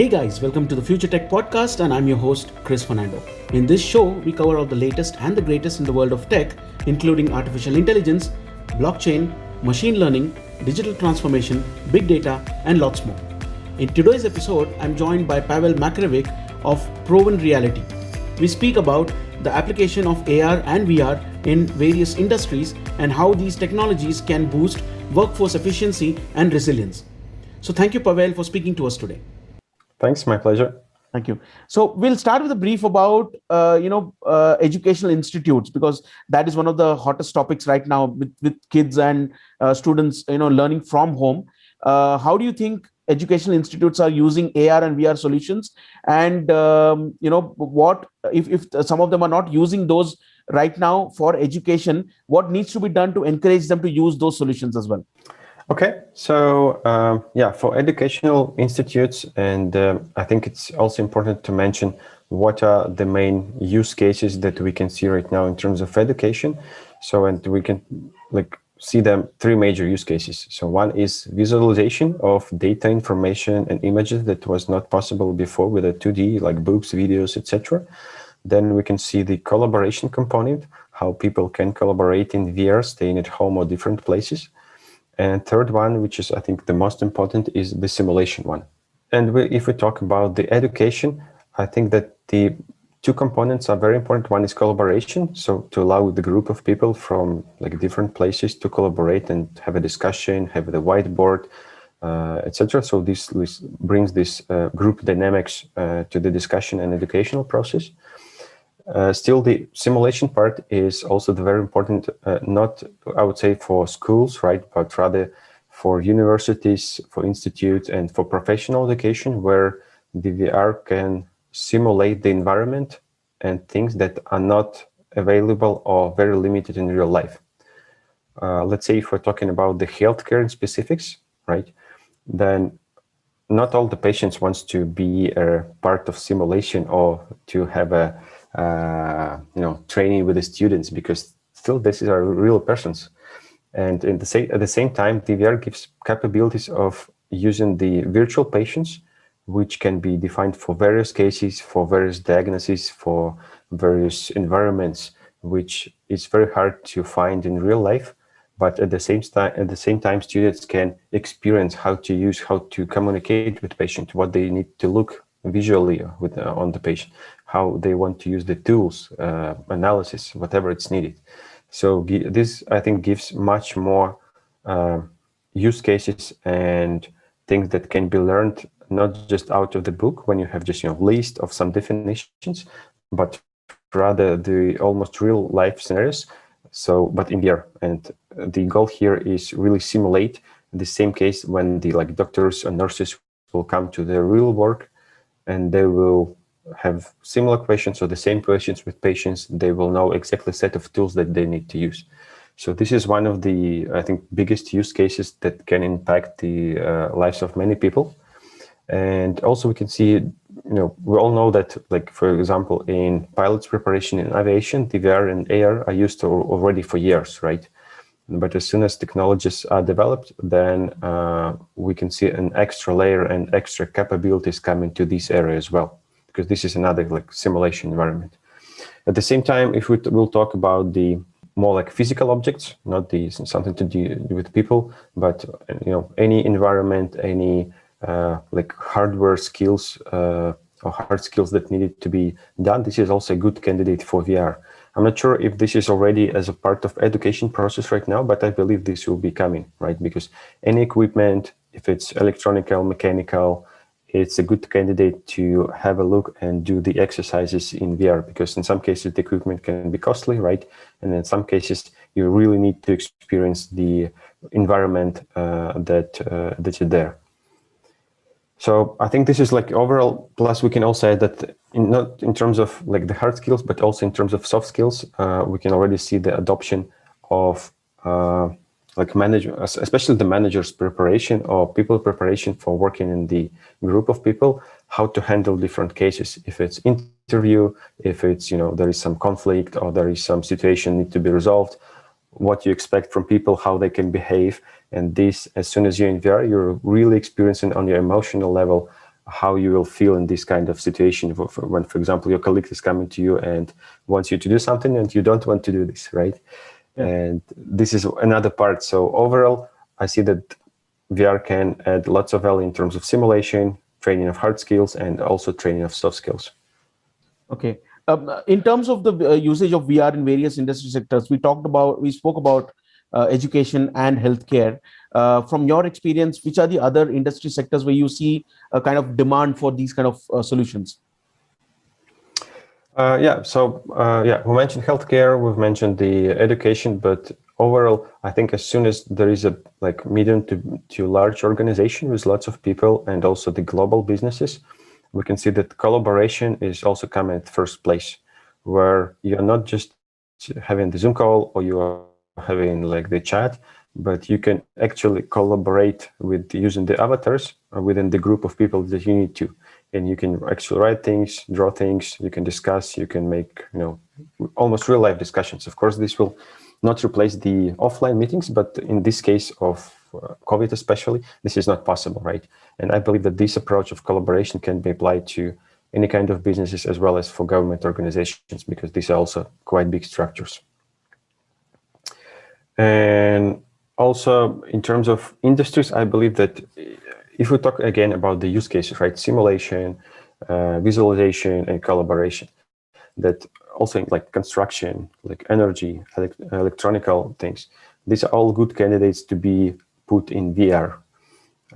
Hey guys, welcome to the Future Tech Podcast, and I'm your host, Chris Fernando. In this show, we cover all the latest and the greatest in the world of tech, including artificial intelligence, blockchain, machine learning, digital transformation, big data, and lots more. In today's episode, I'm joined by Pavel Makarevic of Proven Reality. We speak about the application of AR and VR in various industries and how these technologies can boost workforce efficiency and resilience. So, thank you, Pavel, for speaking to us today. Thanks, my pleasure. Thank you. So we'll start with a brief about uh, you know uh, educational institutes because that is one of the hottest topics right now with, with kids and uh, students you know learning from home. Uh, how do you think educational institutes are using AR and VR solutions? And um, you know what if if some of them are not using those right now for education? What needs to be done to encourage them to use those solutions as well? Okay, so um, yeah, for educational institutes, and um, I think it's also important to mention what are the main use cases that we can see right now in terms of education. So, and we can like see them three major use cases. So, one is visualization of data, information, and images that was not possible before with a 2D, like books, videos, etc. Then we can see the collaboration component, how people can collaborate in VR, staying at home or different places. And third one, which is I think the most important, is the simulation one. And we, if we talk about the education, I think that the two components are very important. One is collaboration, so to allow the group of people from like different places to collaborate and have a discussion, have the whiteboard, uh, etc. So this, this, brings this uh, group dynamics uh, to the discussion and educational process. Uh, still, the simulation part is also the very important, uh, not I would say for schools, right, but rather for universities, for institutes, and for professional education, where the VR can simulate the environment and things that are not available or very limited in real life. Uh, let's say if we're talking about the healthcare in specifics, right, then not all the patients wants to be a part of simulation or to have a uh, you know training with the students because still this is our real persons. And in the at the same time DVR gives capabilities of using the virtual patients which can be defined for various cases for various diagnoses for various environments which is very hard to find in real life. But at the same time at the same time students can experience how to use how to communicate with patient what they need to look visually with uh, on the patient how they want to use the tools uh, analysis whatever it's needed. So this i think gives much more uh, use cases and things that can be learned not just out of the book when you have just you know list of some definitions but rather the almost real life scenarios. So but in VR and the goal here is really simulate the same case when the like doctors and nurses will come to their real work and they will have similar questions or the same questions with patients. They will know exactly set of tools that they need to use. So this is one of the, I think, biggest use cases that can impact the uh, lives of many people. And also we can see, you know, we all know that, like, for example, in pilots preparation in aviation, DVR and AR are used already for years, right? But as soon as technologies are developed, then uh, we can see an extra layer and extra capabilities coming to this area as well, because this is another like simulation environment. At the same time, if we will talk about the more like physical objects, not the something to do with people, but you know any environment, any uh, like hardware skills uh, or hard skills that needed to be done. This is also a good candidate for VR I'm not sure if this is already as a part of education process right now, but I believe this will be coming, right? Because any equipment, if it's electronical, mechanical, it's a good candidate to have a look and do the exercises in VR because in some cases the equipment can be costly, right? And in some cases you really need to experience the environment uh, that uh, there. So I think this is like overall. Plus, we can also add that in not in terms of like the hard skills, but also in terms of soft skills, uh, we can already see the adoption of uh, like manager, especially the manager's preparation or people preparation for working in the group of people, how to handle different cases. If it's interview, if it's you know there is some conflict or there is some situation need to be resolved, what you expect from people, how they can behave, and this, as soon as you're in VR, you're really experiencing on your emotional level how you will feel in this kind of situation when, for example, your colleague is coming to you and wants you to do something and you don't want to do this, right? Yeah. And this is another part. So overall, I see that VR can add lots of value in terms of simulation, training of hard skills, and also training of soft skills. Okay. Um, in terms of the uh, usage of VR in various industry sectors, we talked about, we spoke about uh, education and healthcare. Uh, from your experience, which are the other industry sectors where you see a kind of demand for these kind of uh, solutions? Uh, yeah, so uh, yeah, we mentioned healthcare, we've mentioned the education, but overall, I think as soon as there is a like medium to, to large organization with lots of people and also the global businesses, we can see that collaboration is also coming at first place, where you're not just having the Zoom call or you are having like the chat, but you can actually collaborate with using the avatars within the group of people that you need to. And you can actually write things, draw things, you can discuss, you can make, you know, almost real life discussions. Of course, this will not replace the offline meetings, but in this case of uh, COVID especially, this is not possible, right? And I believe that this approach of collaboration can be applied to any kind of businesses as well as for government organizations, because these are also quite big structures. And also in terms of industries, I believe that if we talk again about the use cases, right, simulation, uh, visualization, and collaboration, that also like construction, like energy, elect electronical things, these are all good candidates to be put in VR.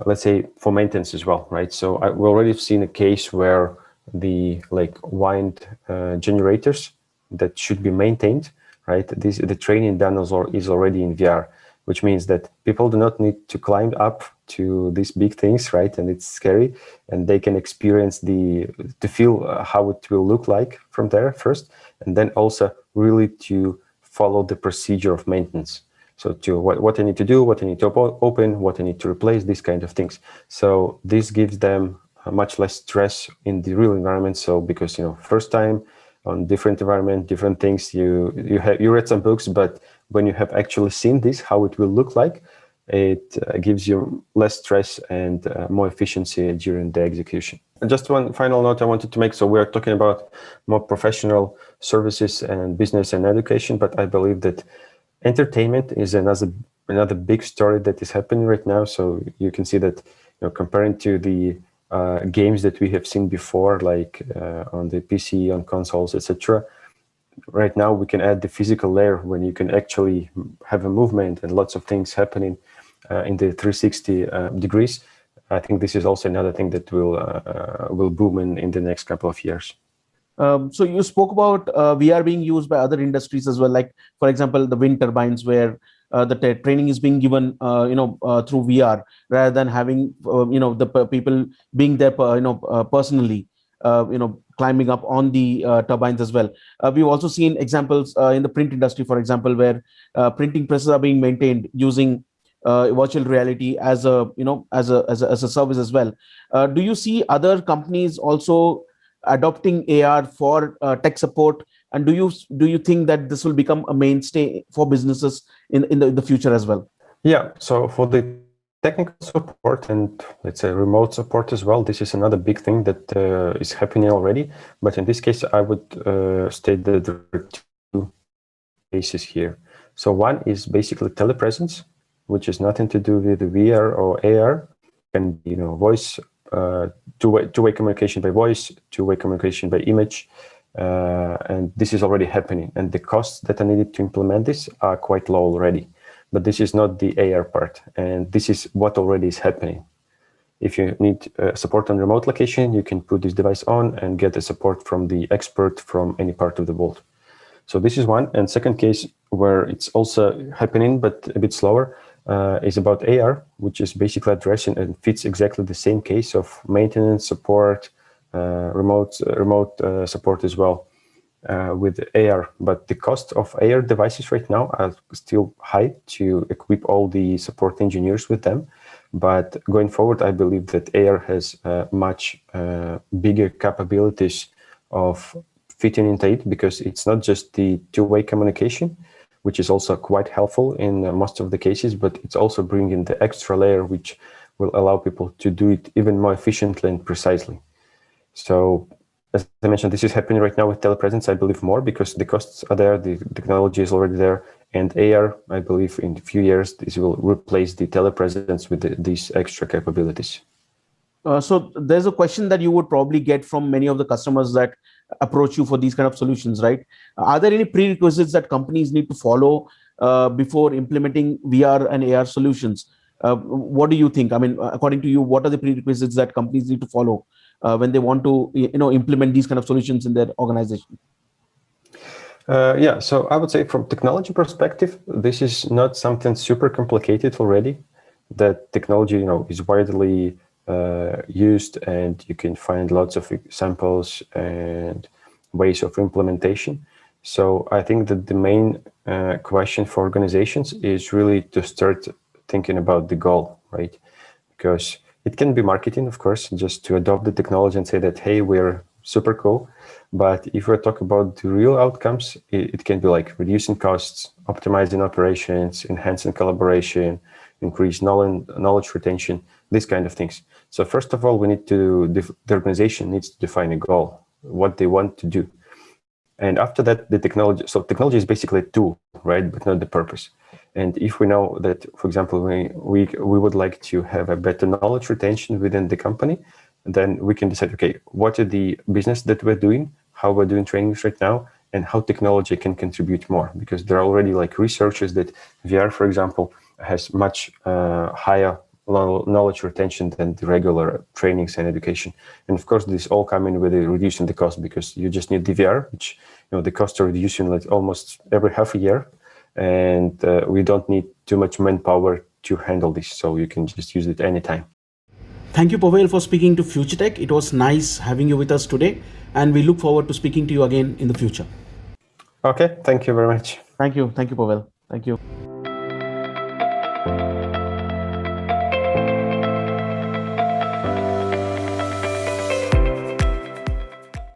Let's say for maintenance as well, right? So I, we already have seen a case where the like wind uh, generators that should be maintained, right? This the training done is already in VR, which means that people do not need to climb up to these big things, right? And it's scary, and they can experience the to feel uh, how it will look like from there first, and then also really to follow the procedure of maintenance. So to what, what I need to do, what I need to op open, what I need to replace, these kind of things. So this gives them much less stress in the real environment. So because you know, first time on different environment, different things, you you have you read some books, but when you have actually seen this, how it will look like, it uh, gives you less stress and uh, more efficiency during the execution. And just one final note I wanted to make. So we're talking about more professional services and business and education, but I believe that entertainment is another another big story that is happening right now. So you can see that you know comparing to the uh, games that we have seen before, like uh, on the PC, on consoles, etc right now we can add the physical layer when you can actually have a movement and lots of things happening in the 360 uh, degrees. I think this is also another thing that will uh, will boom in, in the next couple of years. Um, so you spoke about uh, VR being used by other industries as well, like for example, the wind turbines, where uh, the training is being given, uh, you know, through VR rather than having, you know, the people being there, you know, personally, you know, climbing up on the turbines as well. we've also seen examples in the print industry, for example, where printing presses are being maintained using uh, virtual reality as a you know as a as a, as a service as well. Uh, do you see other companies also adopting ar for uh, tech support? And do you do you think that this will become a mainstay for businesses in in the, in the future as well? Yeah. So for the technical support and let's say remote support as well this is another big thing that uh, is happening already. But in this case i would uh, state that there are two cases here. So one is basically telepresence which is nothing to do with VR or AR, can be, you know, voice, uh, two-way two-way communication by voice, two-way communication by image, uh, and this is already happening. And the costs that are needed to implement this are quite low already. But this is not the AR part, and this is what already is happening. If you need uh, support on remote location, you can put this device on and get the support from the expert from any part of the world. So this is one. And second case where it's also happening, but a bit slower, uh, is about AR, which is basically addressing and fits exactly the same case of maintenance, support, uh, remote uh, remote uh, support as well uh, with AR. But the cost of AR devices right now are still high to equip all the support engineers with them. But going forward, I believe that AR has uh, much bigger capabilities of fitting into it because it's not just the two-way communication, which is also quite helpful in uh, most of the cases, but it's also bringing the extra layer, which will allow people to do it even more efficiently and precisely. So, as I mentioned, this is happening right now with telepresence. I believe more because the costs are there, the technology is already there, and AR, I believe, in a few years, this will replace the telepresence with the, these extra capabilities. Uh, so there's a question that you would probably get from many of the customers that approach you for these kind of solutions, right? Are there any prerequisites that companies need to follow uh, before implementing VR and AR solutions? Uh, what do you think? I mean, according to you, what are the prerequisites that companies need to follow uh, when they want to, you know, implement these kind of solutions in their organization? Uh, yeah, so I would say from technology perspective, this is not something super complicated already. That technology, you know, is widely uh, used, and you can find lots of examples and ways of implementation. So I think that the main uh, question for organizations is really to start thinking about the goal, right? Because it can be marketing, of course, just to adopt the technology and say that, hey, we're super cool. But if we talk about the real outcomes, it, it can be like reducing costs, optimizing operations, enhancing collaboration, increase knowledge, knowledge retention, these kind of things. So first of all, we need to, the organization needs to define a goal, what they want to do. And after that, the technology, so technology is basically a tool, right? But not the purpose. And if we know that, for example, we, we, we would like to have a better knowledge retention within the company, then we can decide, okay, what are the business that we're doing, how we're doing trainings right now, and how technology can contribute more. Because there are already like researchers that VR, for example, has much uh, higher knowledge retention than the regular trainings and education. And of course, this all come in with reducing the cost because you just need DVR, which you know the costs are reducing like almost every half a year, and uh, we don't need too much manpower to handle this, so you can just use it anytime. Thank you, Pavel, for speaking to Future Tech. It was nice having you with us today, and we look forward to speaking to you again in the future. Okay, thank you very much. Thank you. Thank you, Pavel. Thank you.